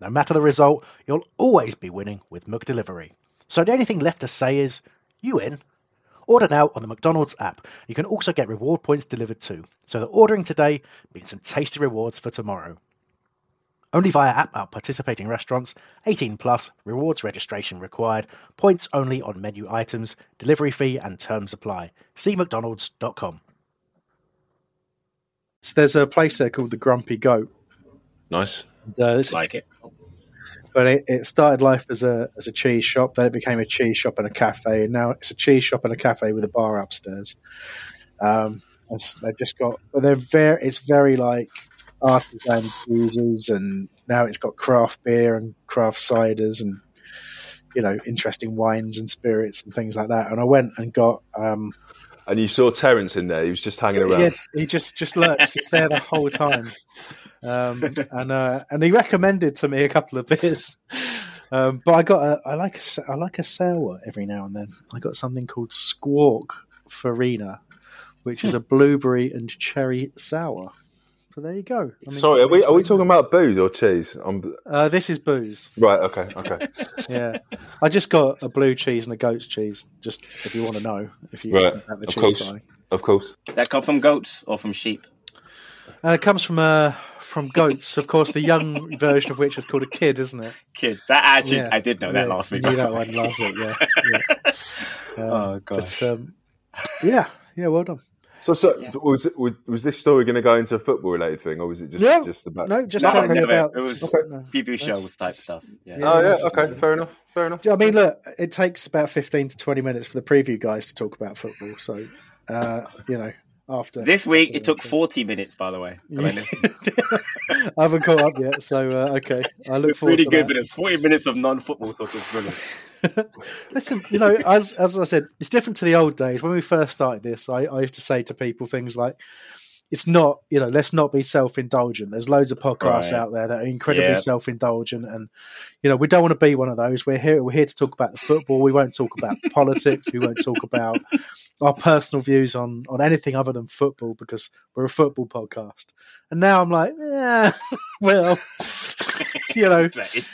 No matter the result, you'll always be winning with McDelivery. So the only thing left to say is, you in? Order now on the McDonald's app. You can also get reward points delivered too, so that ordering today means some tasty rewards for tomorrow. Only via app at participating restaurants, 18 plus, rewards registration required, points only on menu items, delivery fee and terms apply. See mcdonalds.com. So there's a place there called the Grumpy Goat. Nice. And, uh, it's- Like it. but it, it started life as a as a cheese shop. Then it became a cheese shop and a cafe, and now it's a cheese shop and a cafe with a bar upstairs. Um, it's- they've just got, but they're very. It's very like artisan cheeses, and now it's got craft beer and craft ciders, and you know, interesting wines and spirits and things like that. And I went and got. Um, And you saw Terence in there. He was just hanging around. yeah, he just just lurks. He's there the whole time, um, and uh, and he recommended to me a couple of beers. Um, but I got a I like a s- I like a sour every now and then. I got something called Squawk Farina, which is a blueberry and cherry sour. So there you go. I mean, Sorry, are we are we talking about booze or cheese? I'm, Uh, this is booze. right. Okay. Okay. Yeah, I just got a blue cheese and a goat's cheese. Just if you want to know, if you Right, about the of cheese course. buying. of course. That come from goats or from sheep? Uh, it comes from uh, from goats, of course. The young version of which is called a kid, isn't it? Kid. That actually, Yeah. I did know that Yeah, last week. You knew that one last week, yeah. yeah. oh god. But um, yeah, yeah, well done. So, so so was, it, was was this story going to go into a football related thing, or was it just No, just about? no, just No, telling you never. about. It was just- no. preview shows type stuff. Yeah. Oh yeah. just- Okay. Fair enough. Fair enough. I mean, look, it takes about fifteen to twenty minutes for the preview guys to talk about football. So, uh, you know, after This week after it took 40 minutes, by the way. I haven't caught up yet, so uh, okay. I look It's forward really to good, that. but it's 40 minutes of non-football talk. It's brilliant. Listen, you know, as as I said, it's different to the old days. When we first started this, I, I used to say to people things like, "It's not, you know, let's not be self indulgent." There's loads of podcasts Right. out there that are incredibly Yeah. self indulgent, and you know, we don't want to be one of those. We're here. We're here to talk about the football. We won't talk about politics. We won't talk about our personal views on on anything other than football because we're a football podcast. And now I'm like, yeah, well, you know,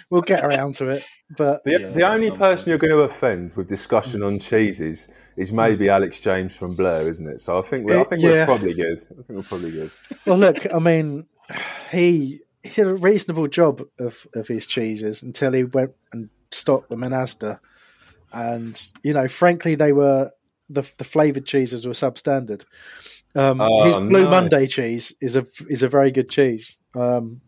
we'll get around to it. But The, Yeah, the only some- person you're going to offend with discussion on cheeses is maybe Alex James from Blur, isn't it? So I think we're, I Uh, think yeah. we're probably good. I think we're probably good. Well, look, I mean, he he did a reasonable job of, of his cheeses until he went and stopped them in Asda, and you know, frankly, they were the the flavored cheeses were substandard. Um, Oh, his Blue no. Monday cheese is a is a very good cheese, um,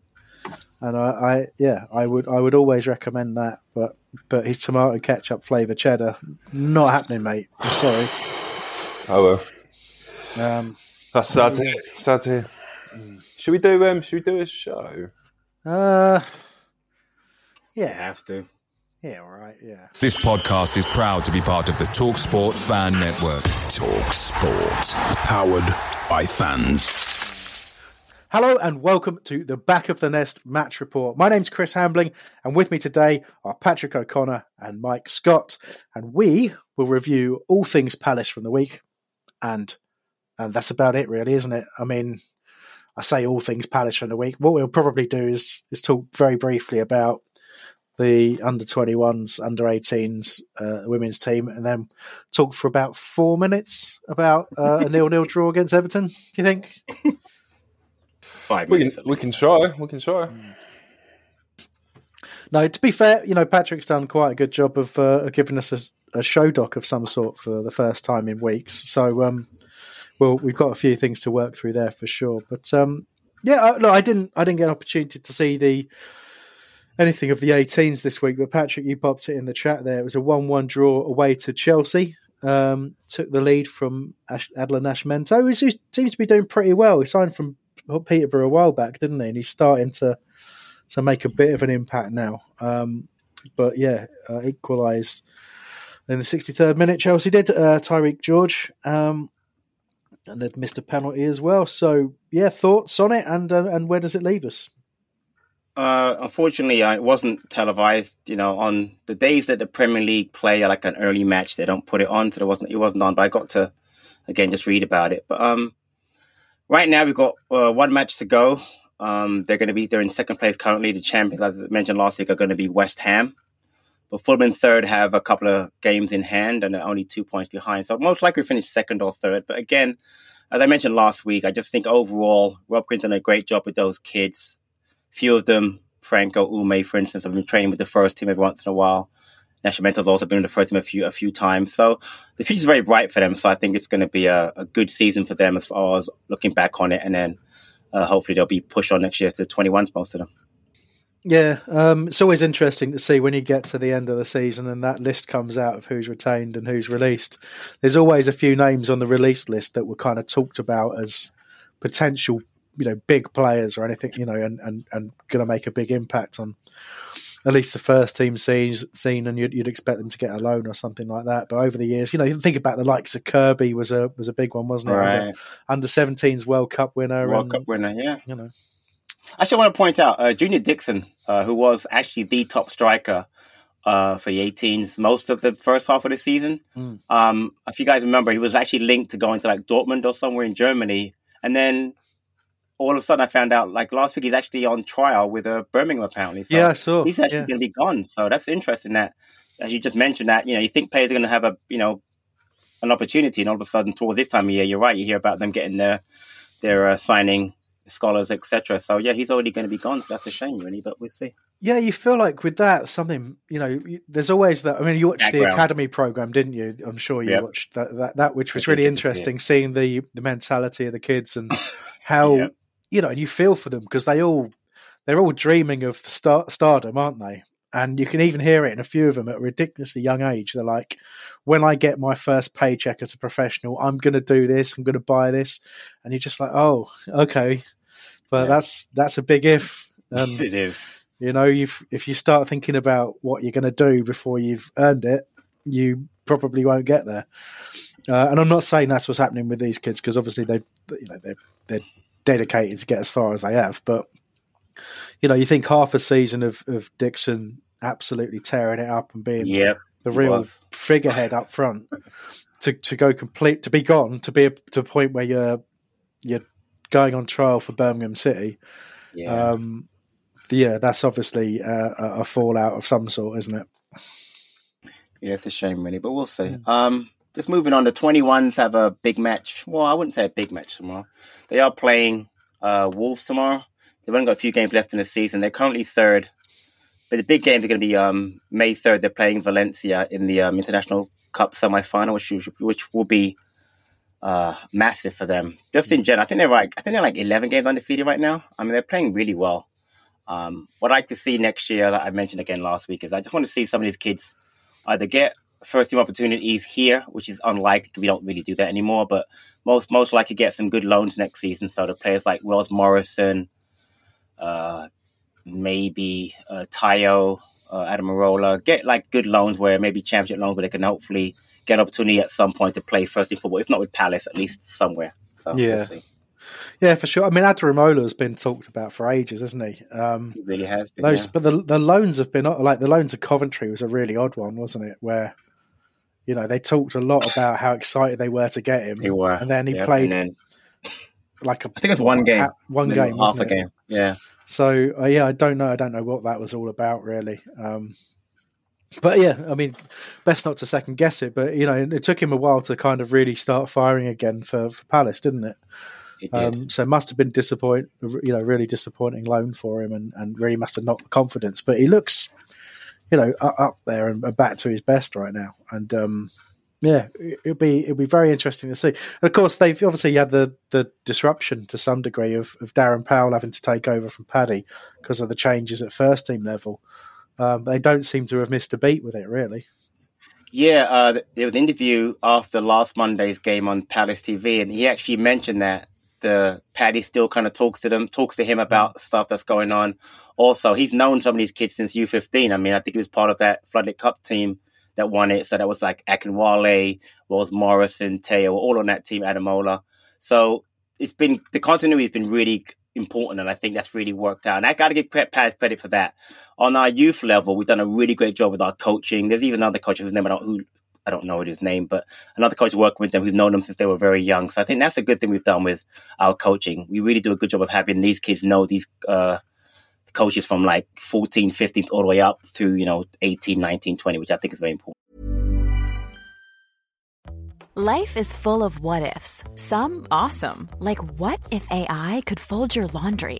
and I, I yeah, I would I would always recommend that. But but his tomato ketchup flavour cheddar, not happening, mate. I'm sorry. Oh well, Um, that's sad to hear. Sad to hear. Should we do um? Should we do a show? uh, yeah, have to. Yeah, all right, yeah. This podcast is proud to be part of the TalkSport Fan Network. TalkSport, powered by fans. Hello and welcome to the Back of the Nest Match Report. My name's Chris Hambling, and with me today are Patrick O'Connor and Mike Scott, and we will review all things Palace from the week, and and that's about it, really, isn't it? I mean, I say all things Palace from the week. What we'll probably do is is talk very briefly about the under 21s, under 18s, uh, women's team, and then talk for about four minutes about uh, a nil-nil draw against Everton. Do you think? Five We minutes. can we can try. We can try. No, to be fair, you know Patrick's done quite a good job of uh, giving us a, a show doc of some sort for the first time in weeks. So, um, well, we've got a few things to work through there for sure. But um, yeah, I, look, I didn't I didn't get an opportunity to see the anything of the 18s this week. But Patrick, you popped it in the chat there. It was a one-one draw away to Chelsea. Um, took the lead from Ash- Adler Nascimento, who who seems to be doing pretty well. He signed from Peterborough a while back, didn't he? And he's starting to to make a bit of an impact now. Um, but yeah, uh, equalised in the 63rd minute. Chelsea did. Uh, Tyrique George. Um, and they'd missed a penalty as well. So yeah, thoughts on it, and uh, and where does it leave us? Uh, unfortunately, uh, it wasn't televised. You know, on the days that the Premier League play like an early match, they don't put it on, so it wasn't it wasn't on. But I got to again just read about it. But um, right now we've got uh, one match to go. Um, they're going to be they're in second place currently. The champions, as I mentioned last week, are going to be West Ham. But Fulham in third have a couple of games in hand and they're only two points behind. So most likely finish second or third. But again, as I mentioned last week, I just think overall Rob Quinn done a great job with those kids. Few of them, Franco Umeh, for instance, have been training with the first team every once in a while. Nascimento's also been in the first team a few a few times. So the future's very bright for them. So I think it's going to be a, a good season for them as far as looking back on it. And then uh, hopefully they'll be pushed on next year to 21, most of them. Yeah, um, it's always interesting to see when you get to the end of the season and that list comes out of who's retained and who's released. There's always a few names on the release list that were kind of talked about as potential, you know, big players or anything, you know, and, and, and going to make a big impact on at least the first team scenes, scene, and you'd, you'd expect them to get a loan or something like that. But over the years, you know, you think about the likes of Kirby was a was a big one, wasn't it? Right. Under, 17s World Cup winner. World and, Cup winner, yeah. You know, Actually, I want to point out uh, Junior Dixon, uh, who was actually the top striker uh, for the 18s most of the first half of the season. Mm. Um, if you guys remember, he was actually linked to going to like Dortmund or somewhere in Germany, and then all of a sudden I found out like last week he's actually on trial with uh, Birmingham apparently. So Yeah, saw. He's actually Yeah. going to be gone. So that's interesting. That as you just mentioned that you know you think players are going to have a you know an opportunity, and all of a sudden towards this time of year, you're right. You hear about them getting their their uh, signing scholars, etc. So yeah, he's already going to be gone. So that's a shame, really. But we'll see. Yeah, you feel like with that something you know. There's always that. I mean, you watched the academy program, didn't you? I'm sure you Yep. watched that, that. That which was really see interesting, seeing the the mentality of the kids and how Yep. You know, and you feel for them because they all they're all dreaming of star, stardom, aren't they? And you can even hear it in a few of them at a ridiculously young age. They're like, "When I get my first paycheck as a professional, I'm going to do this. I'm going to buy this," and you're just like, "Oh, okay." But Yeah. that's that's a big if. Um, It is. you know, you've, if you start thinking about what you're going to do before you've earned it, you probably won't get there. Uh, and I'm not saying that's what's happening with these kids because obviously they, you know, they're they're dedicated to get as far as they have. But you know, you think half a season of, of Dixon absolutely tearing it up and being Yep. the real figurehead up front to to go complete to be gone to be a, to a point where you're you're going on trial for Birmingham City. Yeah. Um, yeah, that's obviously a, a fallout of some sort, isn't it? Yeah, it's a shame, really, but we'll see. Um, just moving on, the 21s have a big match. Well, I wouldn't say a big match tomorrow. They are playing uh, Wolves tomorrow. They've only got a few games left in the season. They're currently third. But the big games are going to be um, May 3rd. They're playing Valencia in the um, International Cup semi final, which, which will be uh, massive for them. Just in general, I think they're like, I think they're like 11 games undefeated right now. I mean, they're playing really well. Um, what I'd like to see next year, that I mentioned again last week, is I just want to see some of these kids either get first team opportunities here, which is unlikely. We don't really do that anymore, but most most likely get some good loans next season. So the players like Wells Morrison, uh, maybe uh, Tayo, uh, Adaramola, get like good loans where maybe championship loans where they can hopefully get an opportunity at some point to play first team football, if not with Palace, at least somewhere. So Yeah. we'll see. Yeah, for sure. I mean, Adaramola has been talked about for ages, hasn't he? Um, It really has been. those, yeah. but the the loans have been like the loans of Coventry was a really odd one, wasn't it? Where you know they talked a lot about how excited they were to get him, They were. and then he yeah, played then, like a I think it's one game. one game, half a it? game. Yeah. So uh, yeah, I don't know. I don't know what that was all about, really. Um, but yeah, I mean, best not to second guess it. But you know, it took him a while to kind of really start firing again for, for Palace, didn't it? It did. Um, so it must have been disappoint, you know, really disappointing loan for him, and, and really must have knocked the confidence. But he looks, you know, up there and back to his best right now. And um, yeah, it'll be it'll be very interesting to see. And of course, they've obviously had the the disruption to some degree of, of Darren Powell having to take over from Paddy because of the changes at first team level. Um, they don't seem to have missed a beat with it, really. Yeah, uh, there was an interview after last Monday's game on Palace TV, and he actually mentioned that the Paddy still kind of talks to them, talks to him about mm. stuff that's going on. Also, he's known some of these kids since U15. I mean, I think he was part of that Floodlit Cup team that won it. So that was like Akinwale, Wells Morrison, Teo, all on that team, Ademola. So it's been, the continuity has been really important. And I think that's really worked out. And I got to give Paddy credit for that. On our youth level, we've done a really great job with our coaching. There's even another coach whose name I don't, who I don't know his name, but another coach working with them who's known them since they were very young. So I think that's a good thing we've done with our coaching. We really do a good job of having these kids know these uh, coaches from like 14, 15 all the way up through, you know, 18, 19, 20, which I think is very important. Life is full of what ifs. Some awesome, like what if AI could fold your laundry?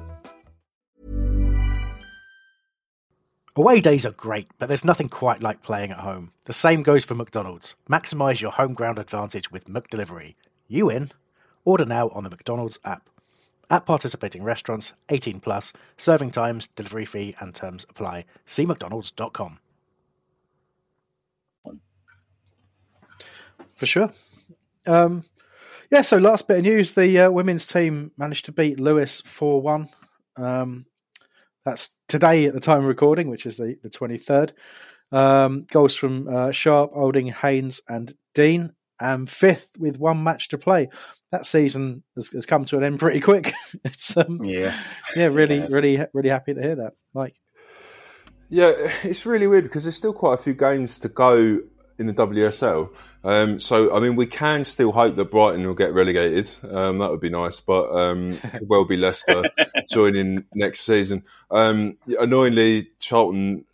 Away days are great, but there's nothing quite like playing at home. The same goes for McDonald's. Maximise your home ground advantage with McDelivery. You in? Order now on the McDonald's app. At participating restaurants, 18 plus, serving times, delivery fee, and terms apply. See McDonald's.com. For sure. Um, yeah, so last bit of news the uh, women's team managed to beat Lewes 4 1. Um, that's today at the time of recording, which is the, the 23rd. Um, goals from uh, Sharp, Olding, Haynes, and Dean. And fifth with one match to play that season has, has come to an end pretty quick. it's um, yeah, yeah, really, yeah. really, really happy to hear that, Mike. Yeah, it's really weird because there's still quite a few games to go in the WSL. Um, so, I mean, we can still hope that Brighton will get relegated. Um, that would be nice, but um, could well be Leicester joining next season. Um, annoyingly, Charlton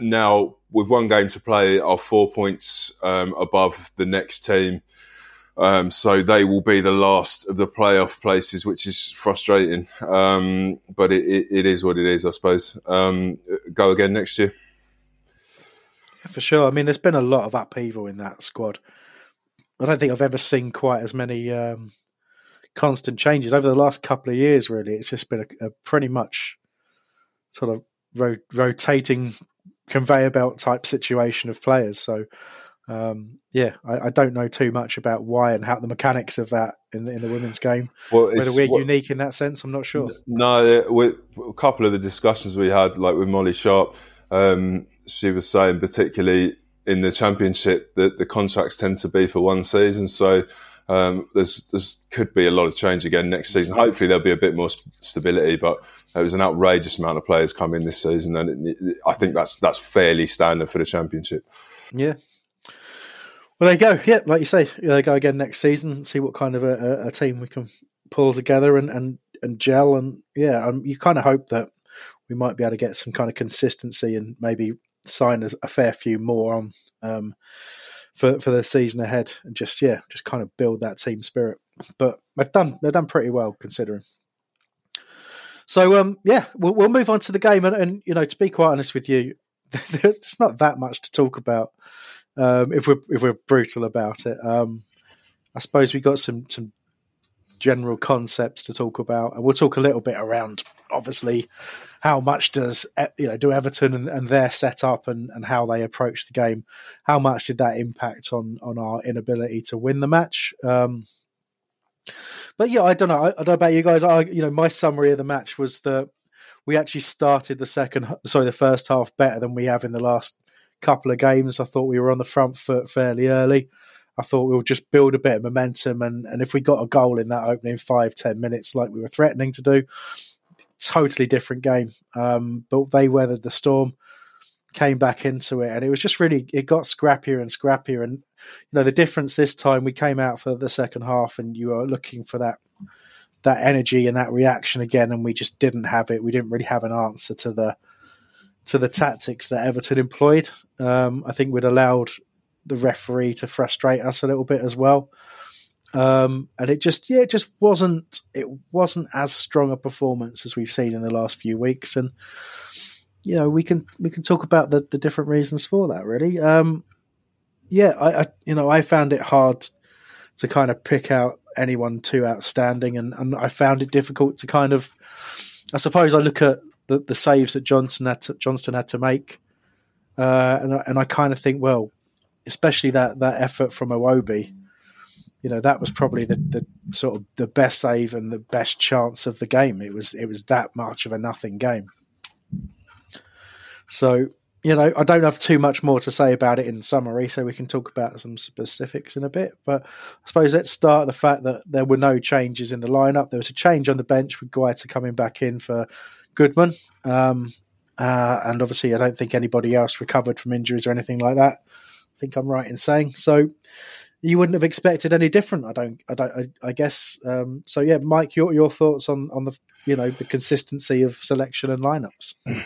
now with one game to play are four points um, above the next team. Um, so they will be the last of the playoff places, which is frustrating. Um, but it, it, it is what it is, I suppose. Um, go again next year. For sure. I mean, there's been a lot of upheaval in that squad. I don't think I've ever seen quite as many um, constant changes over the last couple of years. Really, it's just been a, a pretty much sort of ro- rotating conveyor belt type situation of players. So um, yeah, I, I, don't know too much about why and how the mechanics of that in the, in the women's game. Well, Whether we're what, unique in that sense, I'm not sure. No, with a couple of the discussions we had, like with Molly Sharp, um, she was saying particularly in the championship that the contracts tend to be for one season, so. Um, there's, there's could be a lot of change again next season. Hopefully there'll be a bit more stability, but there was an outrageous amount of players coming this season, and it, it, I think that's that's fairly standard for the championship. Yeah, well, there you go. Yeah, like you say, uh, go again next season. See what kind of a, a team we can pull together and and, and gel. And yeah, um, you kind of hope that we might be able to get some kind of consistency and maybe sign a, fair few more on um, for for the season ahead. And just yeah, just kind of build that team spirit. But they've done they've done pretty well considering. So um, yeah, we'll, we'll move on to the game. And, and you know, to be quite honest with you, there's just not that much to talk about um, if we're if we're brutal about it. Um, I suppose we got some some general concepts to talk about, and we'll talk a little bit around obviously how much does you know do Everton and, and their setup and, and how they approach the game. How much did that impact on on our inability to win the match? Um, but yeah, I don't know. I, I, don't know about you guys. I you know my summary of the match was that we actually started the second, sorry, the first half better than we have in the last couple of games. I thought we were on the front foot fairly early. I thought we'll just build a bit of momentum, and, and if we got a goal in that opening five ten minutes, like we were threatening to do, totally different game. Um, but they weathered the storm. came back into it, and it was just really it got scrappier and scrappier. And you know the difference this time, we came out for the second half, and you were looking for that that energy and that reaction again, and we just didn't have it. We didn't really have an answer to the to the tactics that Everton employed. Um, I think we'd allowed the referee to frustrate us a little bit as well. Um, and it just, yeah, it just wasn't, it wasn't as strong a performance as we've seen in the last few weeks. And, you know, we can, we can talk about the, the different reasons for that really. Um, yeah, I, I, you know, I found it hard to kind of pick out anyone too outstanding and, and I found it difficult to kind of, I suppose I look at the, the saves that Johnson had to, Johnstone had to make. Uh, and, and I kind of think, well, especially that, that effort from Iwobi, you know that was probably the, the sort of the best save and the best chance of the game. It was it was that much of a nothing game. So you know I don't have too much more to say about it in summary, so we can talk about some specifics in a bit. But I suppose let's start the fact that there were no changes in the lineup. There was a change on the bench with Guaita coming back in for Goodman. Um, uh, and obviously, I don't think anybody else recovered from injuries or anything like that. I think I'm right in saying so you wouldn't have expected any different. I don't. I don't. I, I guess. Um, so yeah, Mike, your your thoughts on on the you know the consistency of selection and lineups.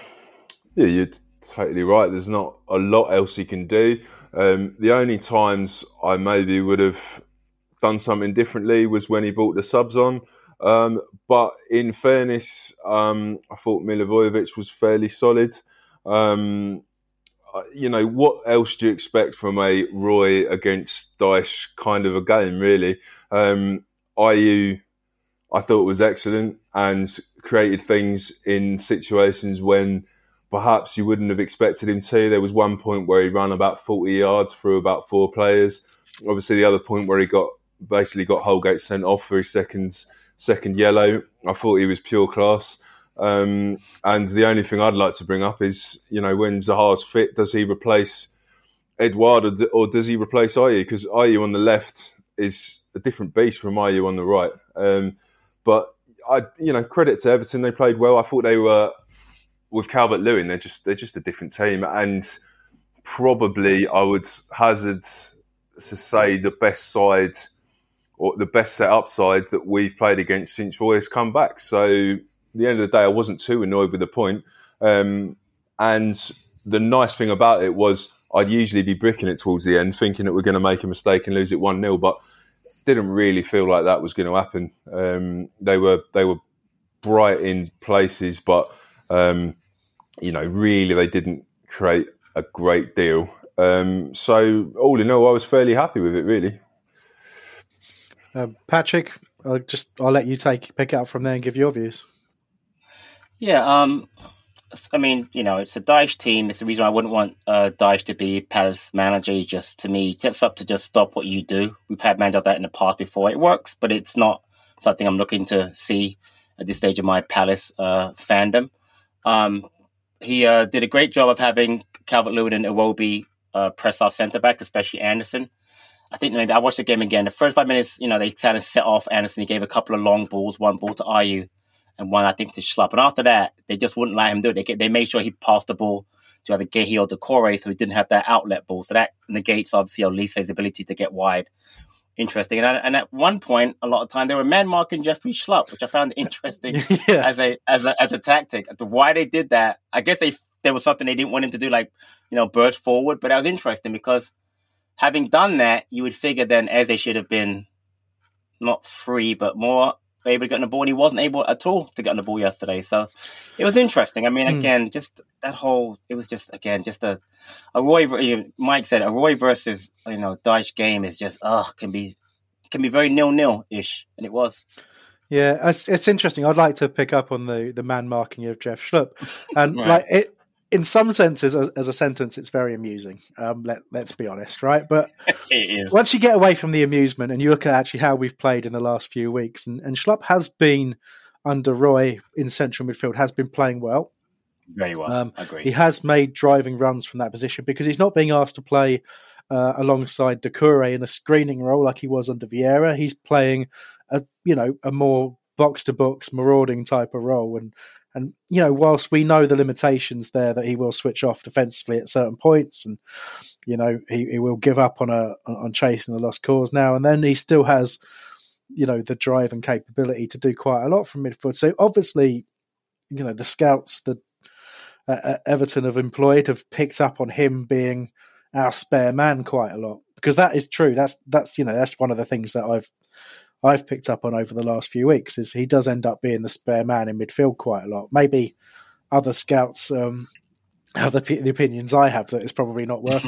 Yeah, you're totally right. There's not a lot else you can do. Um, the only times I maybe would have done something differently was when he brought the subs on. Um, but in fairness, um, I thought Milivojevic was fairly solid. Um, you know, what else do you expect from a Roy against Dyche kind of a game, really? Um, Ayew, I thought was excellent and created things in situations when perhaps you wouldn't have expected him to. There was one point where he ran about 40 yards through about four players. Obviously, the other point where he got basically got Holgate sent off for his second second yellow. I thought he was pure class. Um, and the only thing I'd like to bring up is, you know, when Zaha's fit, does he replace Edouard or, does he replace Ayew? Because Ayew on the left is a different beast from Ayew on the right. Um, but I, you know, credit to Everton, they played well. I thought they were with Calvert Lewin. They're just they're just a different team, and probably I would hazard to say the best side or the best set up side that we've played against since Roy has come back. So the end of the day, I wasn't too annoyed with the point. Um, and the nice thing about it was I'd usually be bricking it towards the end, thinking that we're going to make a mistake and lose it one 0 but didn't really feel like that was going to happen. Um, they were they were bright in places, but um, you know, really they didn't create a great deal. Um, so all in all, I was fairly happy with it, really. Uh, Patrick, I'll just I'll let you take pick it up from there and give your views. Yeah, um, I mean, you know, it's a Dyche team. It's the reason I wouldn't want uh, Dyche to be Palace manager. Just, to me, sets up to just stop what you do. We've had managers that in the past before. It works, but it's not something I'm looking to see at this stage of my Palace uh, fandom. Um, he uh, did a great job of having Calvert-Lewin and Iwobi uh, press our centre back, especially Anderson. I think maybe I watched the game again. The first five minutes, you know, they kind of set off Anderson. He gave a couple of long balls, one ball to Ayew and one I think to Schlupp. And after that, they just wouldn't let him do it. They they made sure he passed the ball to either Guéhi or Doucouré, so he didn't have that outlet ball. So that negates obviously Olise's ability to get wide. Interesting. And, and at one point, a lot of time they were man marking Jeffrey Schlupp, which I found interesting yeah. as a as a as a tactic. Why they did that? I guess they there was something they didn't want him to do, like you know, burst forward. But that was interesting because having done that, you would figure then Eze should have been not free, but more able to get on the ball, and he wasn't able at all to get on the ball yesterday. So it was interesting. I mean, mm. again, just that whole it was just again just a a Roy. Mike said a Roy versus you know Dyche game is just ugh can be can be very nil nil ish, and it was. Yeah, it's, it's interesting. I'd like to pick up on the the man marking of Jeff Schlupp, and right. like it in some senses, as, as, a sentence, it's very amusing. Um, let, us be honest, right? But once you get away from the amusement and you look at actually how we've played in the last few weeks, and, and Schlupp has been under Roy in central midfield, has been playing well. Very well. Um, agree. He has made driving runs from that position because he's not being asked to play uh, alongside Doucouré in a screening role like he was under Vieira. He's playing a you know a more box to box marauding type of role, and And you know, whilst we know the limitations there that he will switch off defensively at certain points, and you know he, he will give up on a on chasing the lost cause now and then, he still has you know the drive and capability to do quite a lot from midfield. So obviously, you know the scouts that uh, Everton have employed have picked up on him being our spare man quite a lot because that is true. That's that's you know that's one of the things that I've I've picked up on over the last few weeks is he does end up being the spare man in midfield quite a lot. Maybe other scouts um, have the, the, opinions I have that it's probably not worth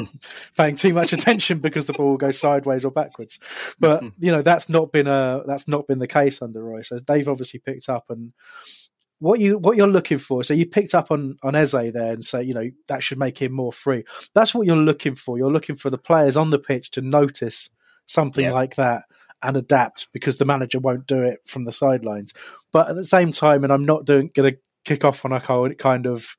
paying too much attention because the ball will go sideways or backwards. But you know that's not been a that's not been the case under Roy. So they've obviously picked up and what you what you're looking for. So you picked up on on Eze there and say you know that should make him more free. That's what you're looking for. You're looking for the players on the pitch to notice something yeah. like that and adapt because the manager won't do it from the sidelines. But at the same time, and I'm not doing going to kick off on a kind of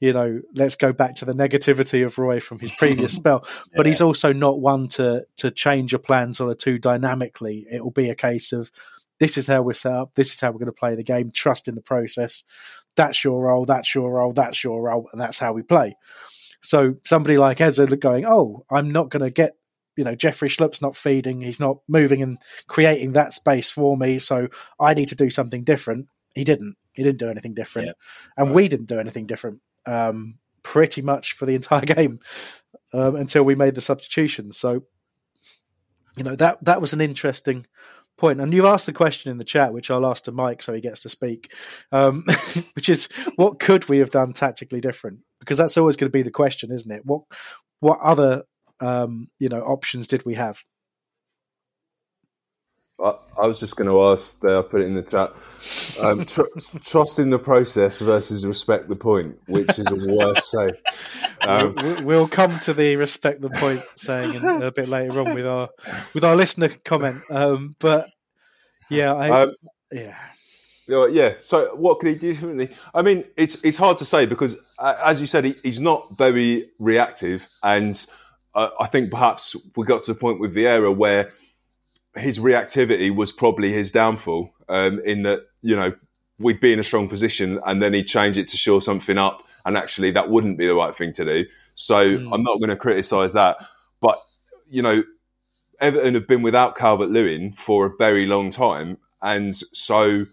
you know, let's go back to the negativity of Roy from his previous spell. But yeah. he's also not one to to change your plans on a too dynamically. It will be a case of this is how we're set up, this is how we're going to play the game, trust in the process. That's your role, that's your role, that's your role, and that's how we play. So somebody like Eze going, oh, I'm not going to get you know, Jeffrey Schlupp's not feeding, he's not moving and creating that space for me, so I need to do something different. He didn't. He didn't do anything different, yeah. and right. we didn't do anything different um, pretty much for the entire game um, until we made the substitutions. So, you know that that was an interesting point. And you asked the question in the chat, which I'll ask to Mike so he gets to speak, um, which is what could we have done tactically different? Because that's always going to be the question, isn't it? What what other um, you know options did we have? I, I was just going to ask there. I put it in the chat. Um, tr- trust in the process versus respect the point, which is a worse say. Um, we'll, come to the respect the point saying in, a bit later on with our with our listener comment. Um, but yeah, I, um, yeah. Yeah. So, what could he do differently? I mean, it's it's hard to say because, uh, as you said, he, he's not very reactive, and uh, I think perhaps we got to the point with Vieira where his reactivity was probably his downfall. Um, in that, you know, we'd be in a strong position and then he'd change it to shore something up, and actually that wouldn't be the right thing to do. So mm. I'm not going to criticise that, but you know, Everton have been without Calvert Lewin for a very long time, and so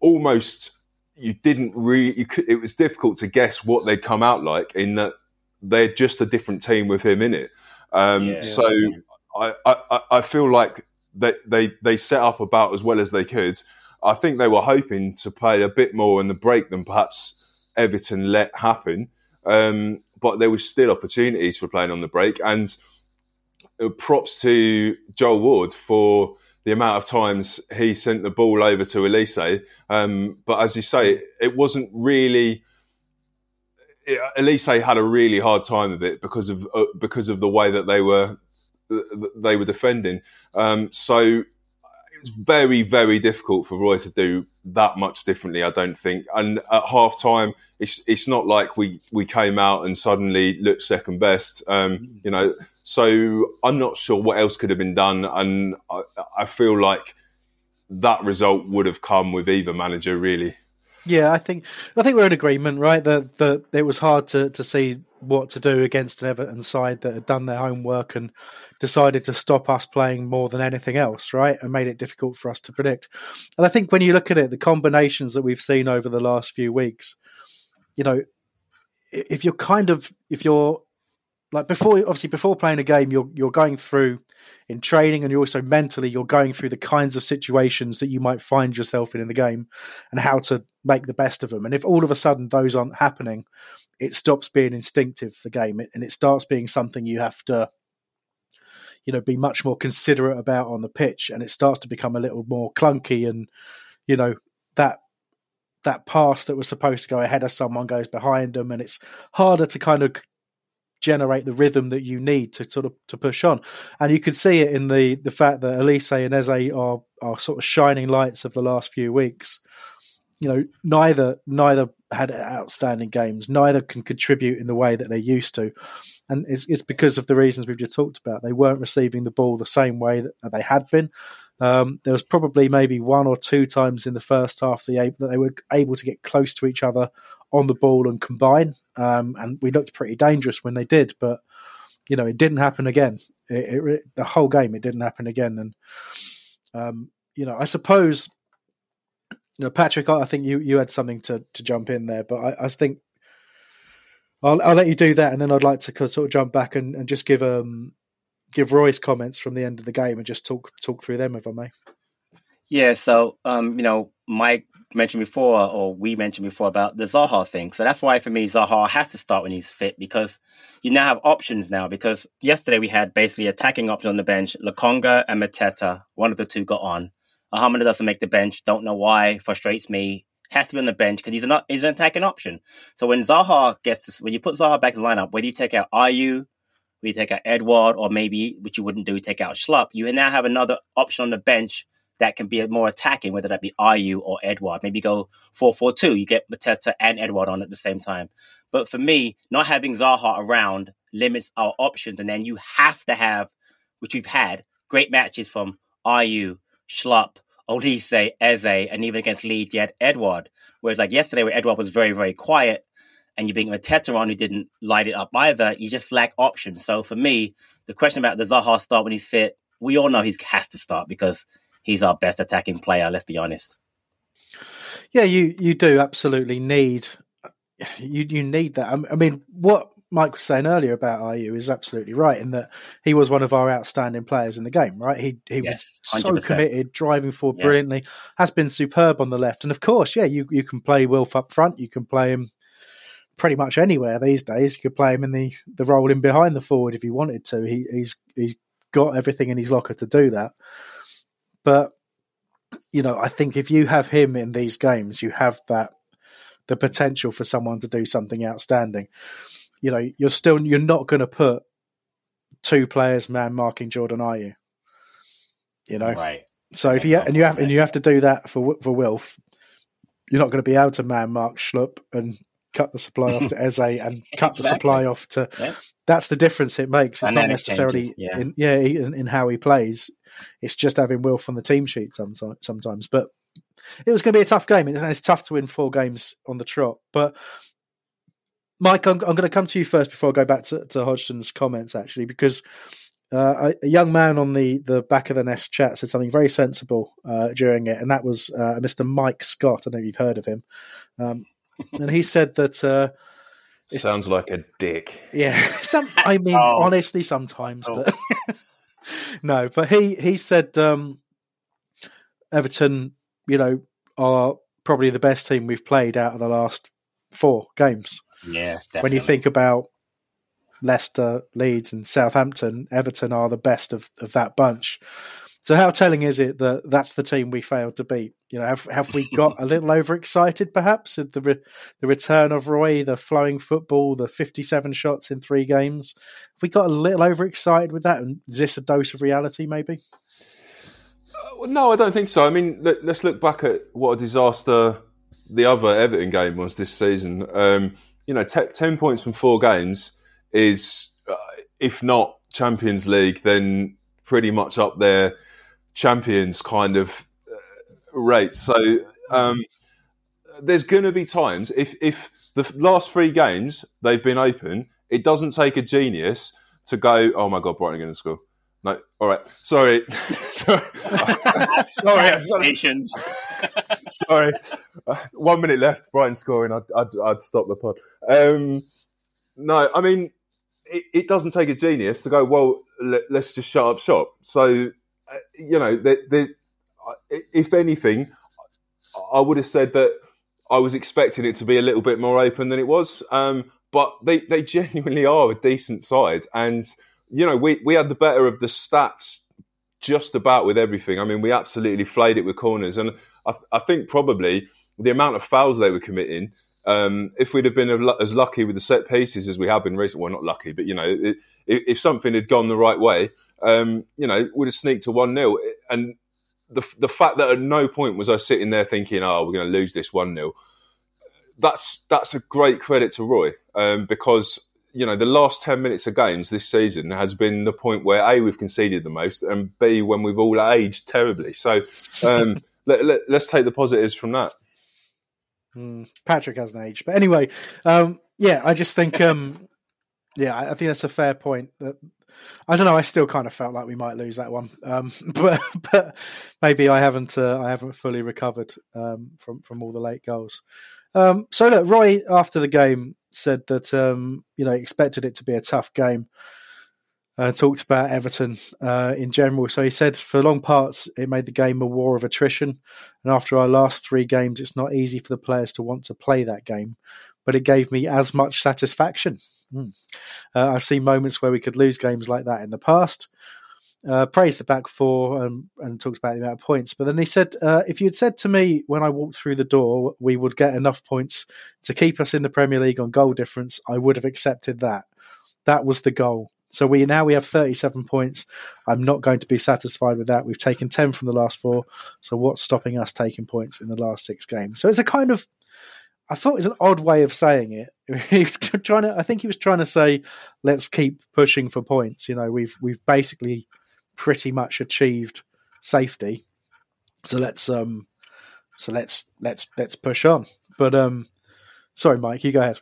almost you didn't really. it was difficult to guess what they'd come out like in that they're just a different team with him in it. Um, yeah. So I, I, I feel like they, they, they set up about as well as they could. I think they were hoping to play a bit more in the break than perhaps Everton let happen. Um, but there was still opportunities for playing on the break. And uh, props to Joel Ward for the amount of times he sent the ball over to Olise. Um, but as you say, it wasn't really. Olise had a really hard time of it because of uh, because of the way that they were they were defending. Um, so it's very, very difficult for Roy to do that much differently. I don't think. And at half time, it's it's not like we we came out and suddenly looked second best. Um, you know, so I'm not sure what else could have been done, and I, I feel like that result would have come with either manager really. Yeah, I think I think we're in agreement, right? That that it was hard to, to see what to do against an Everton side that had done their homework and decided to stop us playing more than anything else, right? And made it difficult for us to predict. And I think when you look at it, the combinations that we've seen over the last few weeks, you know, if you're kind of if you're like before obviously before playing a game you're you're going through in training and you're also mentally you're going through the kinds of situations that you might find yourself in in the game and how to make the best of them and if all of a sudden those aren't happening it stops being instinctive the game and it starts being something you have to you know be much more considerate about on the pitch and it starts to become a little more clunky and you know that that pass that was supposed to go ahead of someone goes behind them and it's harder to kind of generate the rhythm that you need to sort of to push on. And you could see it in the the fact that Olise and Eze are are sort of shining lights of the last few weeks. You know, neither neither had outstanding games. Neither can contribute in the way that they used to, and it's, it's because of the reasons we've just talked about. They weren't receiving the ball the same way that they had been. Um, there was probably maybe one or two times in the first half that they were able to get close to each other on the ball and combine, um, and we looked pretty dangerous when they did. But you know, it didn't happen again. It, it, the whole game, it didn't happen again, and um, you know, I suppose. You know, Patrick, I think you, you had something to, to jump in there, but I, I think I'll, I'll let you do that, and then I'd like to sort of jump back and, and just give um give Roy's comments from the end of the game and just talk talk through them if I may. Yeah, so um, you know, Mike mentioned before, or we mentioned before about the Zaha thing. So that's why for me, Zaha has to start when he's fit because you now have options now. Because yesterday we had basically attacking options on the bench. Lokonga and Mateta, one of the two got on. Ahamada doesn't make the bench. Don't know why. Frustrates me. Has to be on the bench because he's not he's an attacking option. So when Zaha gets to, when you put Zaha back in the lineup, whether you take out Ayew, we take out Edouard, or maybe which you wouldn't do, take out Schlupp, you now have another option on the bench that can be more attacking, whether that be Ayew or Edouard. Maybe go 4 4 2. You get Mateta and Edouard on at the same time. But for me, not having Zaha around limits our options. And then you have to have, which we've had, great matches from Ayew, Schlupp, Olise, Eze, and even against Leeds, you had Edouard. Whereas like yesterday, where Edouard was very, very quiet, and you bring Mateta on who didn't light it up either, you just lack options. So for me, the question about the Zaha start when he's fit, we all know he has to start because he's our best attacking player. Let's be honest. Yeah, you you do absolutely need you you need that. I mean, what Mike was saying earlier about Ayew is absolutely right in that he was one of our outstanding players in the game. Right, he he yes, was so 100%. committed, driving forward yeah. brilliantly, has been superb on the left, and of course, yeah, you you can play Wilf up front, you can play him pretty much anywhere these days. You could play him in the the role in behind the forward if you wanted to. He he's he's got everything in his locker to do that. But you know, I think if you have him in these games, you have that the potential for someone to do something outstanding. You know, you're still you're not going to put two players man marking Jordan, are you? You know, right. So if you and you have and you have to do that for for Wilf, you're not going to be able to man mark Schlupp and cut the supply off to Eze and cut exactly. the supply off to. Yeah. That's the difference it makes. It's and not necessarily yeah. In, yeah in, in, how he plays. It's just having Wilf on the team sheet sometimes. Sometimes, but it was going to be a tough game, and it's tough to win four games on the trot. But Mike, I'm, I'm going to come to you first before I go back to, to Hodgson's comments, actually, because uh, a, a, young man on the, the back of the nest chat said something very sensible uh, during it, and that was uh, Mr. Mike Scott. I don't know if you've heard of him. Um, and he said that. Uh, Sounds like a dick. Yeah, some. I mean, oh. honestly, sometimes, oh. but no. But he he said um, Everton, you know, are probably the best team we've played out of the last four games. Yeah, definitely. when you think about Leicester, Leeds, and Southampton, Everton are the best of, of that bunch. So how telling is it that that's the team we failed to beat? You know, have have we got a little overexcited perhaps at the re- the return of Roy, the flowing football, the fifty seven shots in three games? Have we got a little overexcited with that? And is this a dose of reality, maybe? Uh, no, I don't think so. I mean, let, us look back at what a disaster the other Everton game was this season. Um, you know, t- ten points from four games is, uh, if not Champions League, then pretty much up there champions kind of uh, rate. So um, there's going to be times if if the last three games they've been open, it doesn't take a genius to go. Oh my god, Brighton are going to score. No, all right. Sorry, sorry, sorry. sorry. Uh, one minute left. Brighton scoring. I'd, I'd, I'd stop the pod. Um, no, I mean, it, it, doesn't take a genius to go. Well, let, us just shut up shop. So uh, you know, they, they, if anything, I would have said that I was expecting it to be a little bit more open than it was. Um, but they, they genuinely are a decent side. And, you know, we, we had the better of the stats just about with everything. I mean, we absolutely flayed it with corners. And I, I think probably the amount of fouls they were committing, um, if we'd have been as lucky with the set pieces as we have been recently, well, not lucky, but, you know, it, if something had gone the right way, um, you know, would have sneaked to 1 0. And the, the fact that at no point was I sitting there thinking, oh, we're going to lose this 1 0, that's, that's a great credit to Roy um, because, you know, the last 10 minutes of games this season has been the point where A, we've conceded the most, and B, when we've all aged terribly. So um, let, let, us take the positives from that. Mm, Patrick hasn't aged. But anyway, um, yeah, I just think, um, yeah, I think that's a fair point. That I don't know. I still kind of felt like we might lose that one, um, but but maybe I haven't uh, I haven't fully recovered um, from from all the late goals. Um, so look, Roy after the game said that um, you know expected it to be a tough game. Uh, talked about Everton uh, in general. So he said for long parts it made the game a war of attrition, and after our last three games, it's not easy for the players to want to play that game. But it gave me as much satisfaction. Mm. Uh, I've seen moments where we could lose games like that in the past. Uh, praised the back four and, and talked about the amount of points. But then he said, uh, if you'd said to me when I walked through the door we would get enough points to keep us in the Premier League on goal difference, I would have accepted that. That was the goal. So we now we have 37 points. I'm not going to be satisfied with that. We've taken 10 from the last four. So what's stopping us taking points in the last six games? So it's a kind of I thought it was an odd way of saying it. he was trying to I think he was trying to say let's keep pushing for points. You know, we've we've basically pretty much achieved safety. So let's um so let's let's let's push on. But um sorry Mike, you go ahead.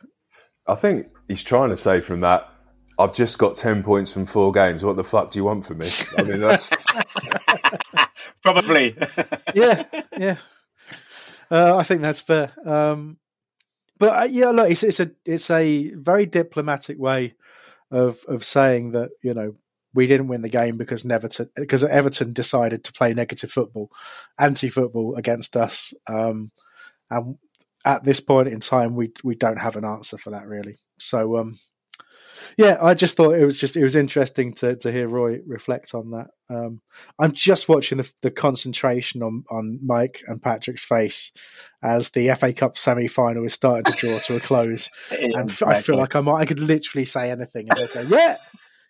I think he's trying to say from that I've just got 10 points from four games. What the fuck do you want from me? I mean, that's probably. yeah, yeah. Uh, I think that's fair. Um, but uh, yeah, look, it's, it's a it's a very diplomatic way of of saying that you know we didn't win the game because Everton because Everton decided to play negative football, anti football against us. Um, and at this point in time, we we don't have an answer for that really. So um, yeah, I just thought it was just it was interesting to to hear Roy reflect on that. Um, I'm just watching the, the concentration on on Mike and Patrick's face as the FA Cup semi final is starting to draw to a close, and I feel like I might I could literally say anything and they go, yeah.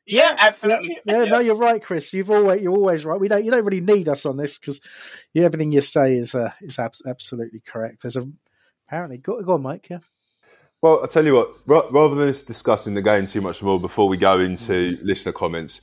Yeah, absolutely. Yeah, yeah, no, you're right, Chris. You've always you're always right. We don't you don't really need us on this because yeah, everything you say is uh, is ab- absolutely correct. There's a apparently go, go on, Mike. Yeah. Well, I tell you what. Rather than us discussing the game too much more before we go into listener comments,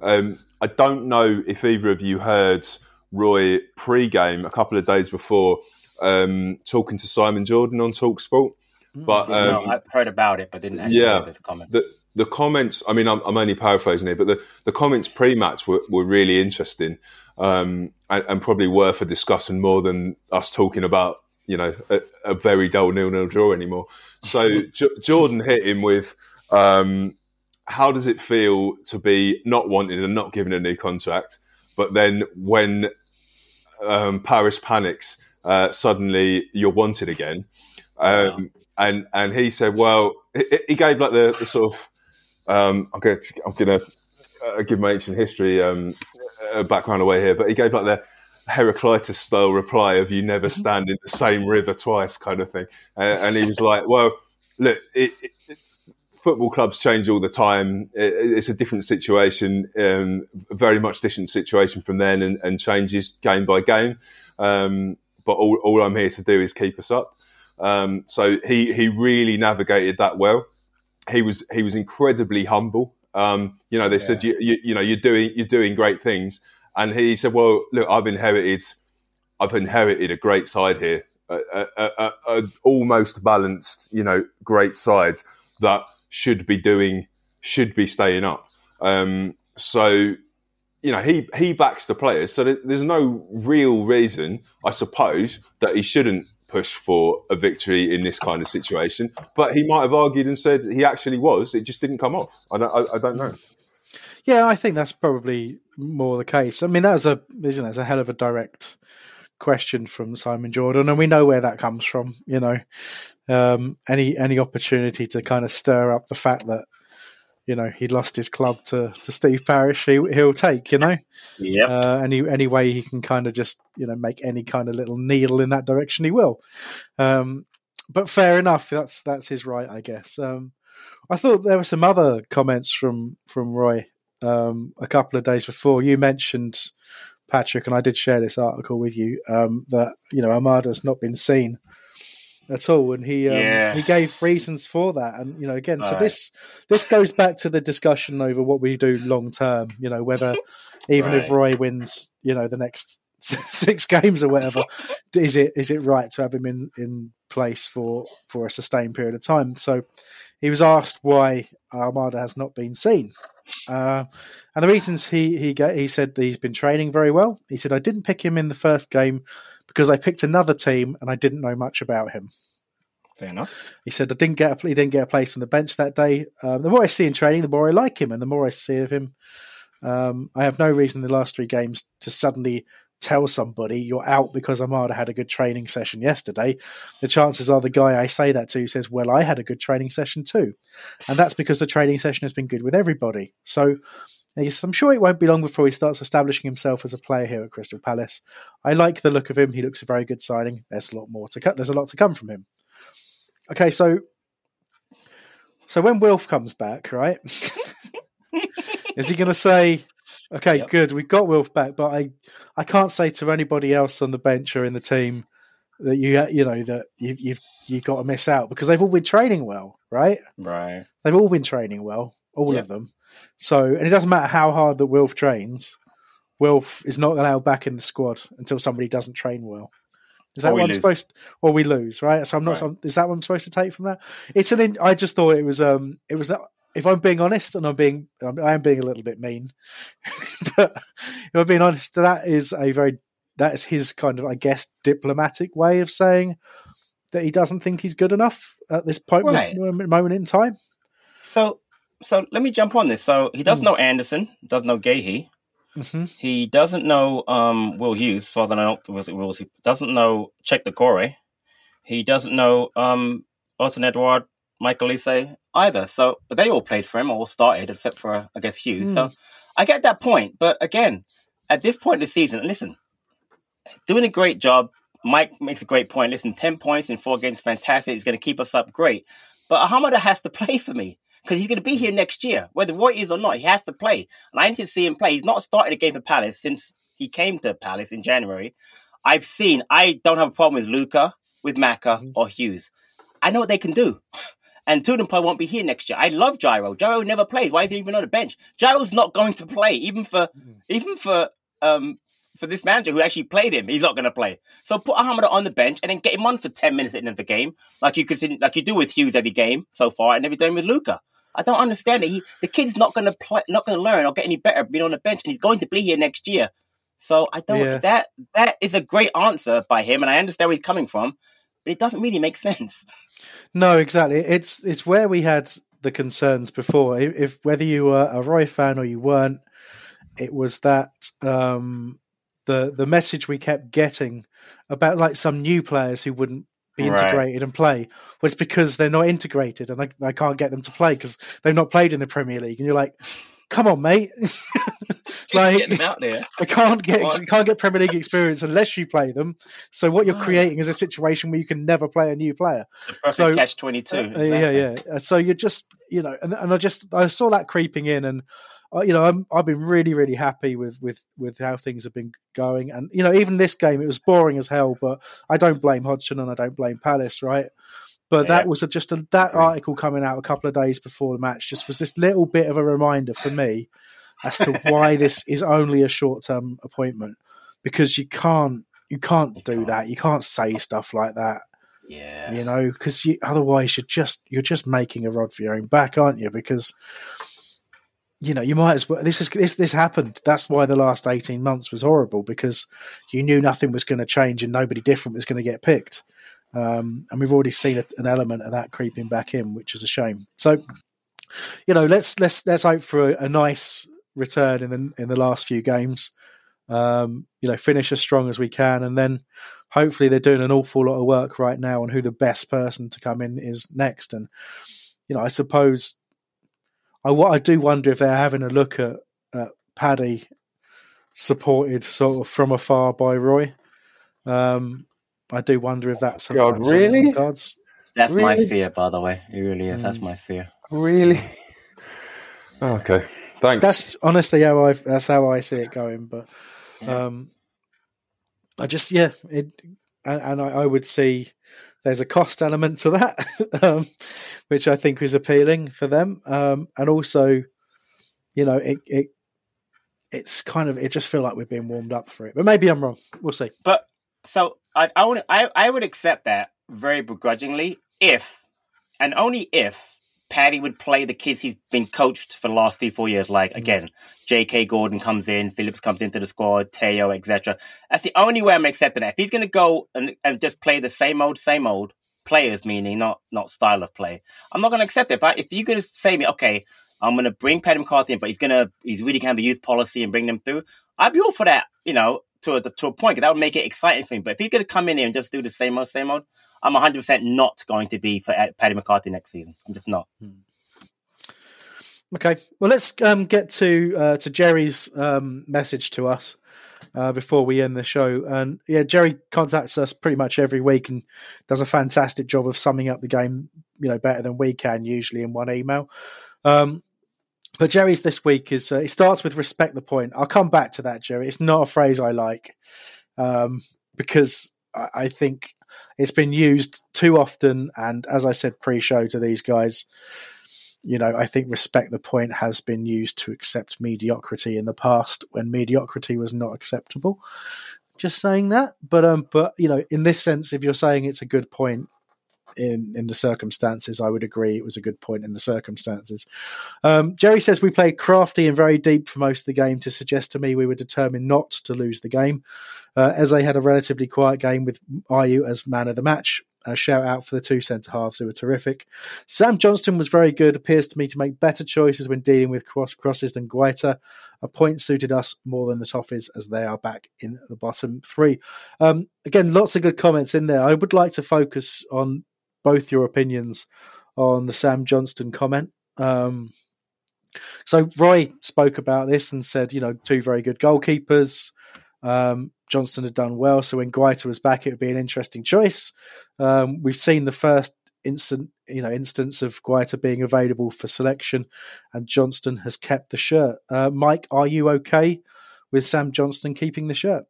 um, I don't know if either of you heard Roy pre-game a couple of days before um, talking to Simon Jordan on Talksport. Mm, but um, no, I've heard about it, but didn't yeah, the comments. The, the comments, I mean, I'm, I'm, only paraphrasing here, but the, the comments pre-match were, were really interesting um, and, and, probably worth a discussion more than us talking about, you know, a, a very dull nil-nil draw anymore. So J- Jordan hit him with, um, how does it feel to be not wanted and not given a new contract, but then when um, Parish panics, uh, suddenly you're wanted again? Um, and and he said, well, he, he gave like the, the sort of um, I'm going to, I'm going to uh, give my ancient history um, background away here, but he gave like the Heraclitus style reply of "You never mm-hmm. stand in the same river twice" kind of thing, and, and he was like, "Well, look, it, it, football clubs change all the time. It, it's a different situation, um, very much different situation from then, and, and changes game by game. Um, but all, all I'm here to do is keep us up." Um, so he he really navigated that well he was he was incredibly humble. Um, you know, they yeah. said you, you, you know you're doing you're doing great things, and he said, "Well, look, I've inherited I've inherited a great side here, a, a, a, a almost balanced, you know, great side that should be doing should be staying up." Um, so you know he he backs the players, so there's no real reason, I suppose, that he shouldn't push for a victory in this kind of situation. But he might have argued and said he actually was. It just didn't come off. I don't, I, I don't know. Yeah, I think that's probably more the case. I mean, that's a isn't? It's a hell of a direct question from Simon Jordan, and we know where that comes from. You know, um, any any opportunity to kind of stir up the fact that you know he lost his club to, to Steve Parish, he, he'll take. You know, yeah. Uh, any any way he can kind of just you know make any kind of little needle in that direction, he will. Um, but fair enough. That's that's his right, I guess. Um, I thought there were some other comments from from Roy um, a couple of days before. You mentioned Patrick, and I did share this article with you um, that you know Ahamada's not been seen at all, and he um, Yeah. he gave reasons for that. And you know, again, so Right. this this goes back to the discussion over what we do long term. You know, whether even if Roy wins, you know, the next six games or whatever, is it is it right to have him in in place for for a sustained period of time? So he was asked why Ahamada has not been seen. Uh, and the reasons he he he said that he's been training very well. He said I didn't pick him in the first game because I picked another team and I didn't know much about him. Fair enough. He said I didn't get a, he didn't get a place on the bench that day. Um, the more I see in training, the more I like him, and the more I see of him, um, I have no reason in the last three games to suddenly tell somebody you're out because Ahamada had a good training session yesterday. The chances are the guy I say that to says, "Well, I had a good training session too," and that's because the training session has been good with everybody. So. I'm sure it won't be long before he starts establishing himself as a player here at Crystal Palace. I like the look of him. He looks a very good signing. There's a lot more to cut. There's a lot to come from him. Okay, so so when Wilf comes back, right? is he going to say, "Okay, Yep. good, we got Wilf back," but I I can't say to anybody else on the bench or in the team that you you know that you, you've you've got to miss out because they've all been training well, right? Right. They've all been training well, all Yep. of them. So, and it doesn't matter how hard that Wilf trains. Wilf is not allowed back in the squad until somebody doesn't train well. Is that what I'm lose. supposed, or we lose, right? So I'm not. Right. so- is that what I'm supposed to take from that? It's an. In, I just thought it was. Um, it was. If I'm being honest, and I'm being, I'm, I am being a little bit mean, but if I'm being honest, that is a very. That is his kind of, I guess, diplomatic way of saying that he doesn't think he's good enough at this point, Right. this moment in time. So, so let me jump on this. So he doesn't know Andersen, doesn't know Guéhi. hmm He doesn't know um, Will Hughes, as far as I know. Wills? He doesn't know Cheick Doucouré. He doesn't know um, Odsonne Edouard, Michael Olise either. So, but they all played for him, all started except for I guess Hughes. So, I get that point. But again, at this point in the season, listen, doing a great job. Mike makes a great point. Listen, ten points in four games, fantastic. He's going to keep us up, great. But Ahamada has to play for me because he's going to be here next year, whether Roy is or not. He has to play, and I need to see him play. He's not started a game for Palace since he came to Palace in January. I've seen. I don't have a problem with Luka, with Maka, or Hughes. I know what they can do. And them probably won't be here next year. I love Jairo. Jairo never plays. Why is he even on the bench? Jairo's not going to play, even for even for um for this manager who actually played him. He's not going to play. So put Ahmad on the bench and then get him on for ten minutes at the end of the game, like you could like you do with Hughes every game so far, and every game with Luka. I don't understand it. He the kid's not going to play, not going to learn or get any better being on the bench, and he's going to be here next year. So I don't. Yeah. That that is a great answer by him, and I understand where he's coming from, but it doesn't really make sense. No, exactly. It's it's where we had the concerns before. If, if whether you were a Roy fan or you weren't, it was that um, the the message we kept getting about like some new players who wouldn't be Right. integrated and play Well, it's because they're not integrated and I, I can't get them to play because they've not played in the Premier League. And you're like, come on, mate. Like Getting him out there. I can't get can't get Premier League experience unless you play them. So what you're Right. creating is a situation where you can never play a new player. So- catch twenty two. Uh, Yeah, yeah. So you're just, you know, and, and I just I saw that creeping in, and you know, I'm, I've been really, really happy with with with how things have been going, and you know, even this game it was boring as hell, but I don't blame Hodgson and I don't blame Palace, right? But that was a, just a, that article coming out a couple of days before the match just was this little bit of a reminder for me as to why this is only a short term appointment because you can't you can't do can't. that you can't say stuff like that Yeah. you know, because you, otherwise you're just you're just making a rod for your own back, aren't you? Because you know you might as well. This is this this happened. That's why the last eighteen months was horrible because you knew nothing was going to change and nobody different was going to get picked. Um, and we've already seen a, an element of that creeping back in, which is a shame. So, you know, let's let's let's hope for a, a nice return in the in the last few games. Um, you know, finish as strong as we can, and then hopefully they're doing an awful lot of work right now on who the best person to come in is next. And you know, I suppose I what I do wonder if they're having a look at, at Paddy supported sort of from afar by Roy. Um, I do wonder if that's God, that's really? the cards. That's my fear, by the way. It really is. Mm. That's my fear. Really? Okay. Thanks. That's honestly how I that's how I see it going. But um, I just yeah, it and, and I, I would see there's a cost element to that, um, which I think is appealing for them. Um, and also, you know, it, it it's kind of it just feel like we're being warmed up for it. But maybe I'm wrong. We'll see. But so I I would I, I would accept that very begrudgingly if and only if Paddy would play the kids he's been coached for the last three, four years. Like, mm. again, J.K. Gordon comes in, Phillips comes into the squad, Teo, etc. That's the only way I'm accepting that. If he's going to go and, and just play the same old, same old players, meaning not not style of play, I'm not going to accept it. If, I, if you're going to say me, okay, I'm going to bring Paddy McCarthy in, but he's going to, he's really going to have a youth policy and bring them through, I'd be all for that, you know, to a, to a point, because that would make it exciting for him. But if he's going to come in here and just do the same old, same old, I'm 100% not going to be for Paddy McCarthy next season. I'm just not. Hmm. Okay, well, let's um, get to uh, to Jerry's um, message to us uh, before we end the show. And yeah, Jerry contacts us pretty much every week and does a fantastic job of summing up the game, you know, better than we can usually in one email. Um, but Jerry's this week is uh, it starts with respect the point. I'll come back to that, Jerry. It's not a phrase I like um, because I, I think it's been used too often. And as I said pre-show to these guys you know, I think respect the point has been used to accept mediocrity in the past when mediocrity was not acceptable. Just saying that, but um, but you know, in this sense, if you're saying it's a good point in in the circumstances, I would agree it was a good point in the circumstances. Um, Jerry says we played crafty and very deep for most of the game to suggest to me we were determined not to lose the game. Uh, as they had a relatively quiet game with Ayew as man of the match, a shout out for the two centre halves who were terrific. Sam Johnstone was very good, appears to me to make better choices when dealing with cross- crosses than Guaita. A point suited us more than the Toffees as they are back in the bottom three. Um, again, lots of good comments in there. I would like to focus on both your opinions on the Sam Johnstone comment. Um, so Roy spoke about this and said, you know, two very good goalkeepers. Um, Johnstone had done well, so when Guaita was back, it would be an interesting choice. Um, we've seen the first instant, you know, instance of Guaita being available for selection, and Johnstone has kept the shirt. Uh, Mike, are you okay with Sam Johnstone keeping the shirt?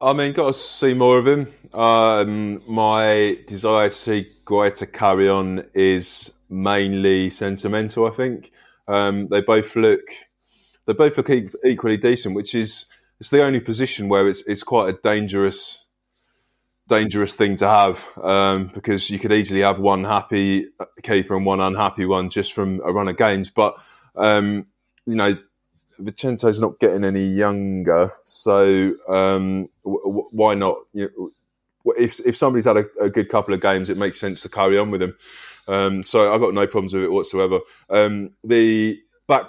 I mean, got to see more of him. Um, my desire to see Guaita carry on is mainly sentimental. I think um, they both look they both look equally decent, which is it's the only position where it's it's quite a dangerous dangerous thing to have um, because you could easily have one happy keeper and one unhappy one just from a run of games. But um, you know, Vicente's not getting any younger, so um, w- why not? You know, if if somebody's had a, a, good couple of games, it makes sense to carry on with him. Um, so I've got no problems with it whatsoever. Um, the back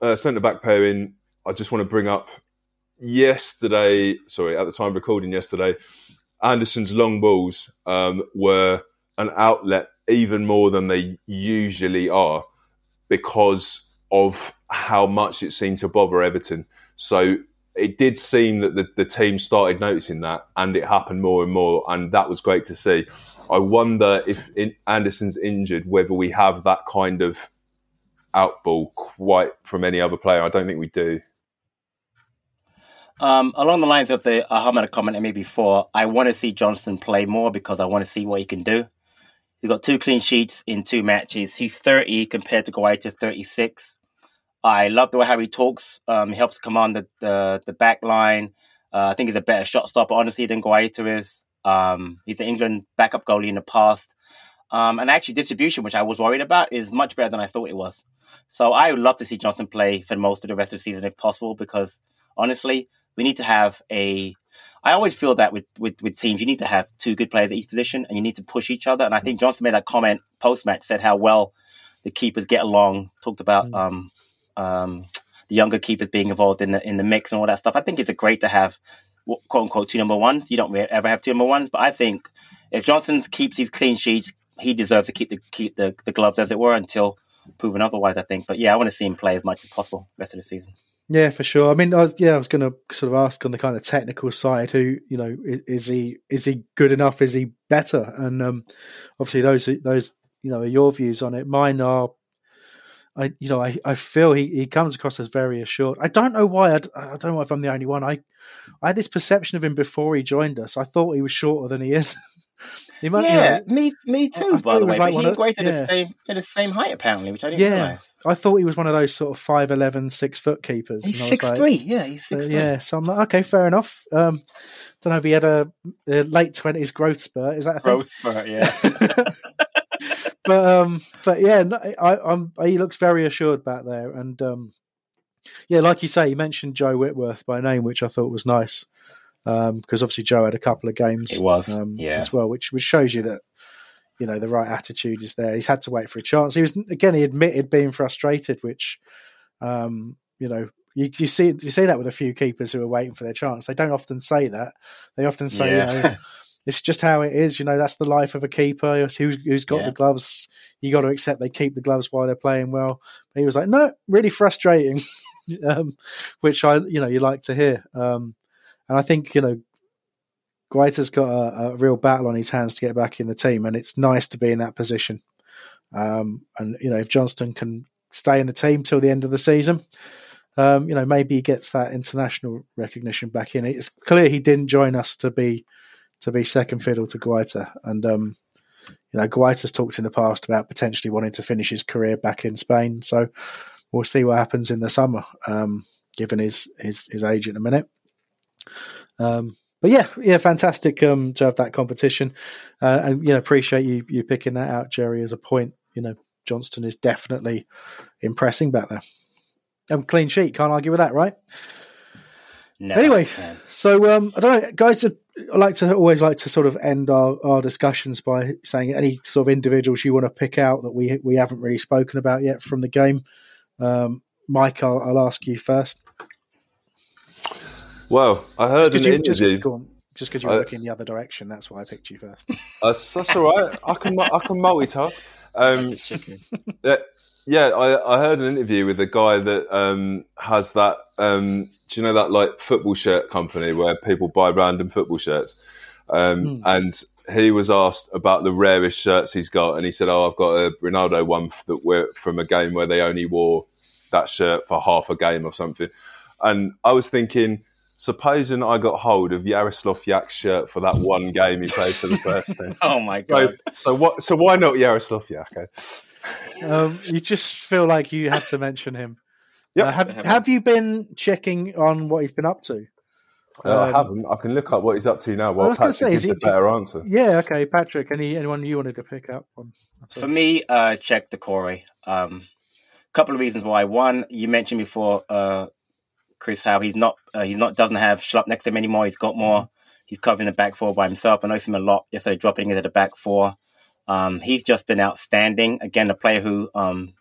uh, centre back pairing, I just want to bring up yesterday. Sorry, at the time recording yesterday, Andersen's long balls um, were an outlet even more than they usually are because of how much it seemed to bother Everton. So it did seem that the, the team started noticing that and it happened more and more. And that was great to see. I wonder if Andersen's injured, whether we have that kind of outball quite from any other player. I don't think we do. Um, along the lines of the Ahmed comment I made before, I want to see Johnstone play more because I want to see what he can do. He's got two clean sheets in two matches. He's 30 compared to Guaita 36. I love the way how he talks. Um, he helps command the, the, the back line. Uh, I think he's a better shot stopper, honestly, than Guaita is. Um, he's an England backup goalie in the past. Um, and actually, distribution, which I was worried about, is much better than I thought it was. So I would love to see Johnstone play for most of the rest of the season if possible, because honestly, we need to have a. I always feel that with, with, with teams, you need to have two good players at each position and you need to push each other. And I think Johnstone made that comment post match, said how well the keepers get along, talked about mm. um, um, the younger keepers being involved in the in the mix and all that stuff. I think it's great to have quote unquote two number ones. You don't really ever have two number ones, but I think if Johnstone keeps his clean sheets, he deserves to keep the keep the, the gloves as it were until proven otherwise. I think, but yeah, I want to see him play as much as possible rest of the season. Yeah, for sure. I mean, I was, yeah, I was going to sort of ask on the kind of technical side, who you know, is, is he is he good enough? Is he better? And um, obviously, those those you know are your views on it. Mine are, I you know, I, I feel he, he comes across as very assured. I don't know why. I, I don't know if I'm the only one. I I had this perception of him before he joined us. I thought he was shorter than he is. He might, yeah, you know, me, me too. I by the was way, like he of- yeah. the same, they're the same height apparently, which I didn't yeah, realize. I thought he was one of those sort of 5'11", six foot keepers. He's and I was six like, three. Yeah, he's uh, six three. yeah, so I'm like, okay, fair enough. Um, don't know if he had a, a late twenties growth spurt. Is that a thing? Growth spurt. Yeah. but um, but yeah, I, I'm he looks very assured back there, and um, yeah, like you say, you mentioned Joe Whitworth by name, which I thought was nice because obviously Joe had a couple of games, It was, um, yeah. as well, which which shows you that you know the right attitude is there. He's had to wait for a chance. He was again, he admitted being frustrated, which um, you know. You, you see you see that with a few keepers who are waiting for their chance. They don't often say that. They often say, Yeah. you know, it's just how it is. You know, that's the life of a keeper who's, who's got Yeah. the gloves. You got to accept they keep the gloves while they're playing well. But he was like, no, really frustrating, um, which I, you know, you like to hear. Um, and I think, you know, Guaita's got a, a real battle on his hands to get back in the team, and it's nice to be in that position. Um, and you know, if Johnstone can stay in the team till the end of the season, um, you know, maybe he gets that international recognition back in. It's clear he didn't join us to be to be second fiddle to Guaita, and um, you know, Guaita's talked in the past about potentially wanting to finish his career back in Spain. So we'll see what happens in the summer, um, given his his his age in a minute. Um, but yeah, yeah, fantastic um, to have that competition, uh, and you know, appreciate you you picking that out, Jerry, as a point. You know, Johnstone is definitely impressing back there. Um, clean sheet, can't argue with that, right? No, anyway, so um, I don't know, guys. I like to always like to sort of end our, our discussions by saying any sort of individuals you want to pick out that we we haven't really spoken about yet from the game. Um, Mike, I'll, I'll ask you first. Well, I heard Just an you- interview. Just because you were I- looking the other direction, that's why I picked you first. That's, that's all right. I can I can multitask. Um, Just chicken. Yeah. I, I heard an interview with a guy that um, has that. Um, do you know that like football shirt company where people buy random football shirts? Um, And he was asked about the rarest shirts he's got, and he said, "Oh, I've got a Ronaldo one that were from a game where they only wore that shirt for half a game or something." And I was thinking, supposing I got hold of Jarosław Jach's shirt for that one game he played for the first team. Oh my So, god. so what? So why not Yaroslav Yak? Okay. Um, you just feel like you had to mention him. Yep. Uh, have Have you been checking on what he's been up to? Uh, I Um, haven't. I can look up what he's up to now. While was gonna Patrick say, is gives a he- better answer. Yeah, okay, Patrick. Any anyone you wanted to pick up on? For me, uh, Cheick Doucouré. Um, couple of reasons why. One, you mentioned before, uh, Chris, how he's not uh, he's not doesn't have Schlupp next to him anymore. He's got more. He's covering the back four by himself. I noticed him a lot yesterday, dropping into the back four. Um, he's just been outstanding. Again, a player who um,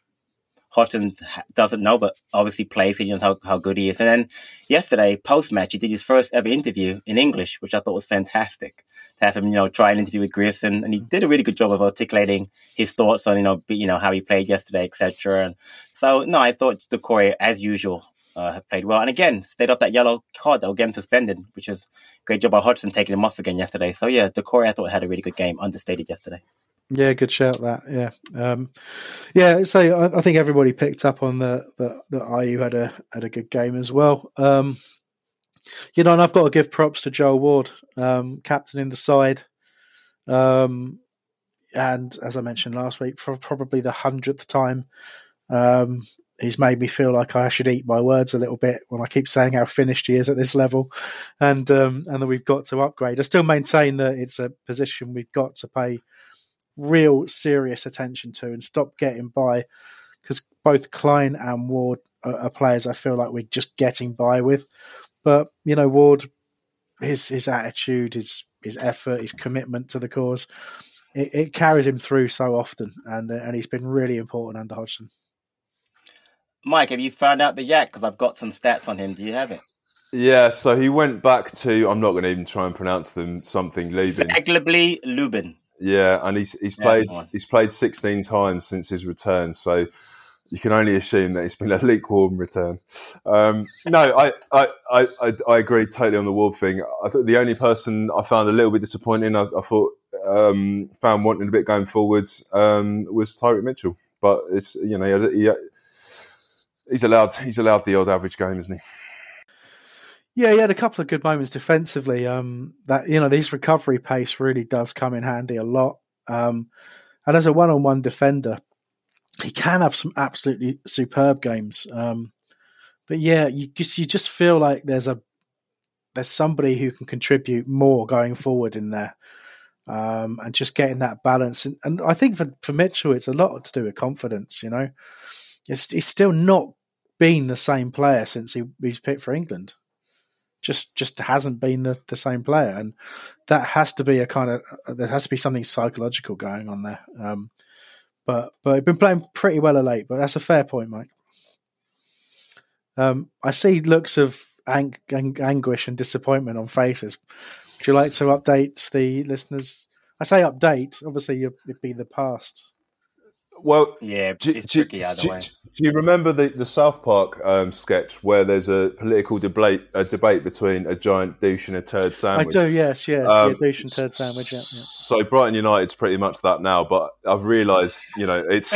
doesn't know, but obviously plays. He knows how, how good he is. And then yesterday, post match, he did his first ever interview in English, which I thought was fantastic. To have him, you know, try an interview with Grierson, and he did a really good job of articulating his thoughts on, you know, you know how he played yesterday, etc. And so, no, I thought Doucouré, as usual, uh, played well. And again, stayed off that yellow card that will get him suspended, which was great job by Hodgson taking him off again yesterday. So yeah, Doucouré, I thought had a really good game, understated yesterday. Yeah, good shout. That yeah, um, yeah. So I, I think everybody picked up on the that Ayew had a had a good game as well. Um, you know, and I've got to give props to Joel Ward, um, captain in the side. Um, and as I mentioned last week, for probably the hundredth time, um, he's made me feel like I should eat my words a little bit when I keep saying how finished he is at this level, and um, and that we've got to upgrade. I still maintain that it's a position we've got to pay real serious attention to and stop getting by because both Clyne and Ward are, are players I feel like we're just getting by with. But you know, Ward, his his attitude, his his effort, his commitment to the cause, it, it carries him through so often, and and he's been really important under Hodgson. Mike, have you found out the yak? Because I've got some stats on him. Do you have it? Yeah, so he went back to. I'm not going to even try and pronounce them. Something leaving. Zagłębie Lubin. Yeah, and he's he's played he's played 16 times since his return. So you can only assume that it's been a lukewarm return. Um, no, I, I, I, I, I agree totally on the Ward thing. I think the only person I found a little bit disappointing, I, I thought um, found wanting a bit going forwards, um, was Tyrick Mitchell. But it's you know he, he, he's allowed he's allowed the odd average game, isn't he? Yeah, he had a couple of good moments defensively. Um, that you know, his recovery pace really does come in handy a lot. Um, and as a one-on-one defender, he can have some absolutely superb games. Um, but yeah, you just you just feel like there's a there's somebody who can contribute more going forward in there, um, and just getting that balance. And, and I think for for Mitchell, it's a lot to do with confidence. You know, it's he's still not been the same player since he he's picked for England. Just just hasn't been the, the same player, and that has to be a kind of there has to be something psychological going on there. Um, but but he's been playing pretty well of late. But that's a fair point, Mike. Um, I see looks of ang- ang- anguish and disappointment on faces. Would you like to update the listeners? I say update. Obviously, it'd be the past. Well, Yeah, do, it's do- tricky either do- way. do you remember the, the South Park um, sketch where there's a political debate a debate between a giant douche and a turd sandwich? I do, yes, yeah, Um, yeah, douche and turd sandwich. Yeah, yeah. So Brighton United's pretty much that now, but I've realised, you know, it's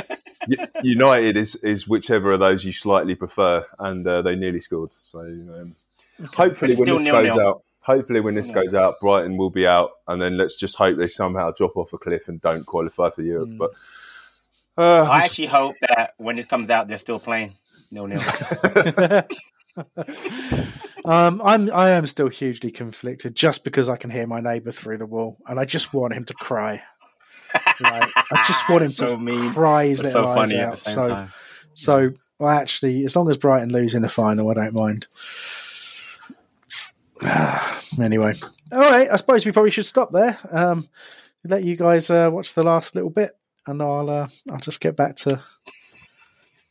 United is is whichever of those you slightly prefer, and uh, they nearly scored. So um, hopefully, when this nil-nil. goes out, hopefully when this goes out, Brighton will be out, and then let's just hope they somehow drop off a cliff and don't qualify for Europe. Mm. But uh, I actually hope that when it comes out, they're still playing nil nil. Um, I'm I am still hugely conflicted just because I can hear my neighbour through the wall, and I just want him to cry. Like, I just want him to mean, cry his little so eyes out. So, time. so well, actually, as long as Brighton lose in the final, I don't mind. anyway, all right. I suppose we probably should stop there. Um, let you guys uh, watch the last little bit, and I'll uh, I'll just get back to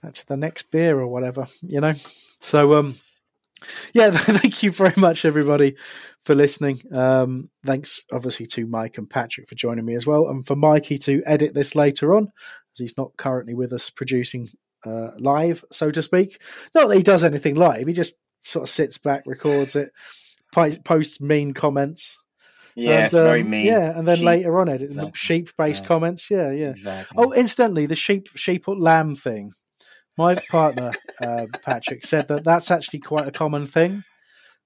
back to the next beer or whatever, you know. So um, yeah, thank you very much, everybody, for listening. Um, thanks, obviously, to Mike and Patrick for joining me as well, and for Mikey to edit this later on, as he's not currently with us producing uh, live, so to speak. Not that he does anything live; he just sort of sits back, records it, posts mean comments. Yeah, and, it's very um, mean. Yeah, and then Sheep. later on, edit Exactly. sheep-based Yeah. comments. Yeah, yeah. Exactly. Oh, instantly, the sheep, sheep or lamb thing. My partner, uh, Patrick, said that that's actually quite a common thing.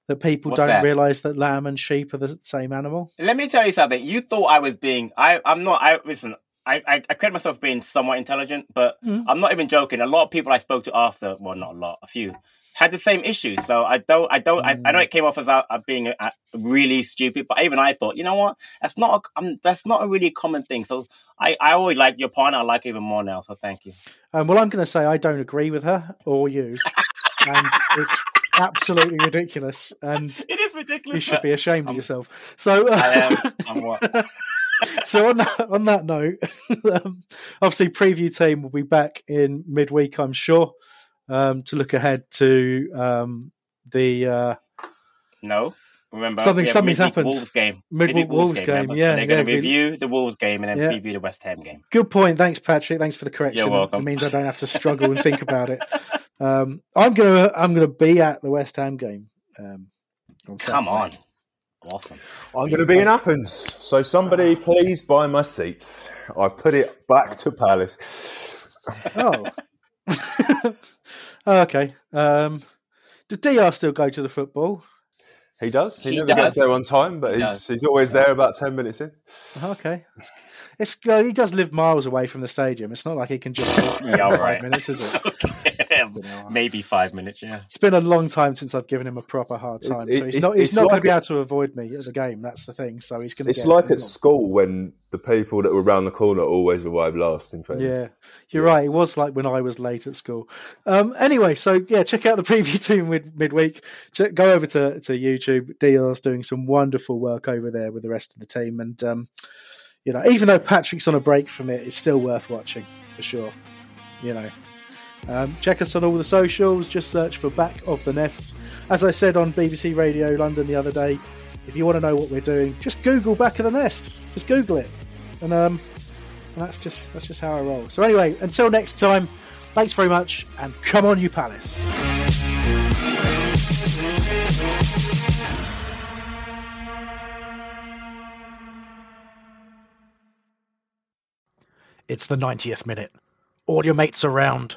That people What's don't that? realise that lamb and sheep are the same animal. Let me tell you something. You thought I was being. I. I'm not. I listen. I. I, I credit myself being somewhat intelligent, but Mm. I'm not even joking. A lot of people I spoke to after, well, not a lot, a few, had the same issue. So I don't. I don't. I, I Mm. know it came off as uh, uh, being uh, really stupid, but even I thought, you know what? That's not. A, um, that's not a really common thing. So I. I always like your partner. I like even more now. So thank you. Um, well, I'm going to say I don't agree with her or you, and it's absolutely ridiculous. And It is ridiculous. you should be ashamed of yourself. So, uh, I am. I'm what? so on that on that note, um, obviously, preview team will be back in midweek, I'm sure, um, to look ahead to um, the uh, No. Remember, Something- something's happened. Wolves game. Midweek Midweek Wolves game, remember? So yeah, they're going to we- review the Wolves game and then Yeah. preview the West Ham game. Good point. Thanks, Patrick. Thanks for the correction. You're welcome. It means I don't have to struggle and think about it. Um, I'm gonna I'm gonna be at the West Ham game. Um, on Come on. Awesome. I'm going to be in Athens, so somebody please buy my seats. I've put it back to Palace. Oh. Oh, okay. Um, does DR still go to the football? He does. He, He never does. gets there on time, but He he's does. he's always there about ten minutes in. Okay. It's uh, he does live miles away from the stadium. It's not like he can just walk Yeah, five right. minutes, is it? Maybe five minutes, yeah. It's been a long time since I've given him a proper hard time, It- so he's it- not he's it's not going to be able to avoid me at the game. That's the thing. So he's going to. It's get, like at school when the people that were around the corner always arrive last. In fairness. Yeah, you're right. It was like when I was late at school. Um, anyway, so yeah, check out the preview team mid- midweek. Check, go over to, to YouTube. DR's doing some wonderful work over there with the rest of the team. And, um, you know, even though Patrick's on a break from it, it's still worth watching for sure. You know, um, check us on all the socials. Just search for Back of the Nest. As I said on BBC Radio London the other day, if you want to know what we're doing, just Google Back of the Nest. Just Google it. And, um, and that's just that's just how I roll. So anyway, until next time, thanks very much, and come on, you Palace. It's the 90th minute. All your mates around.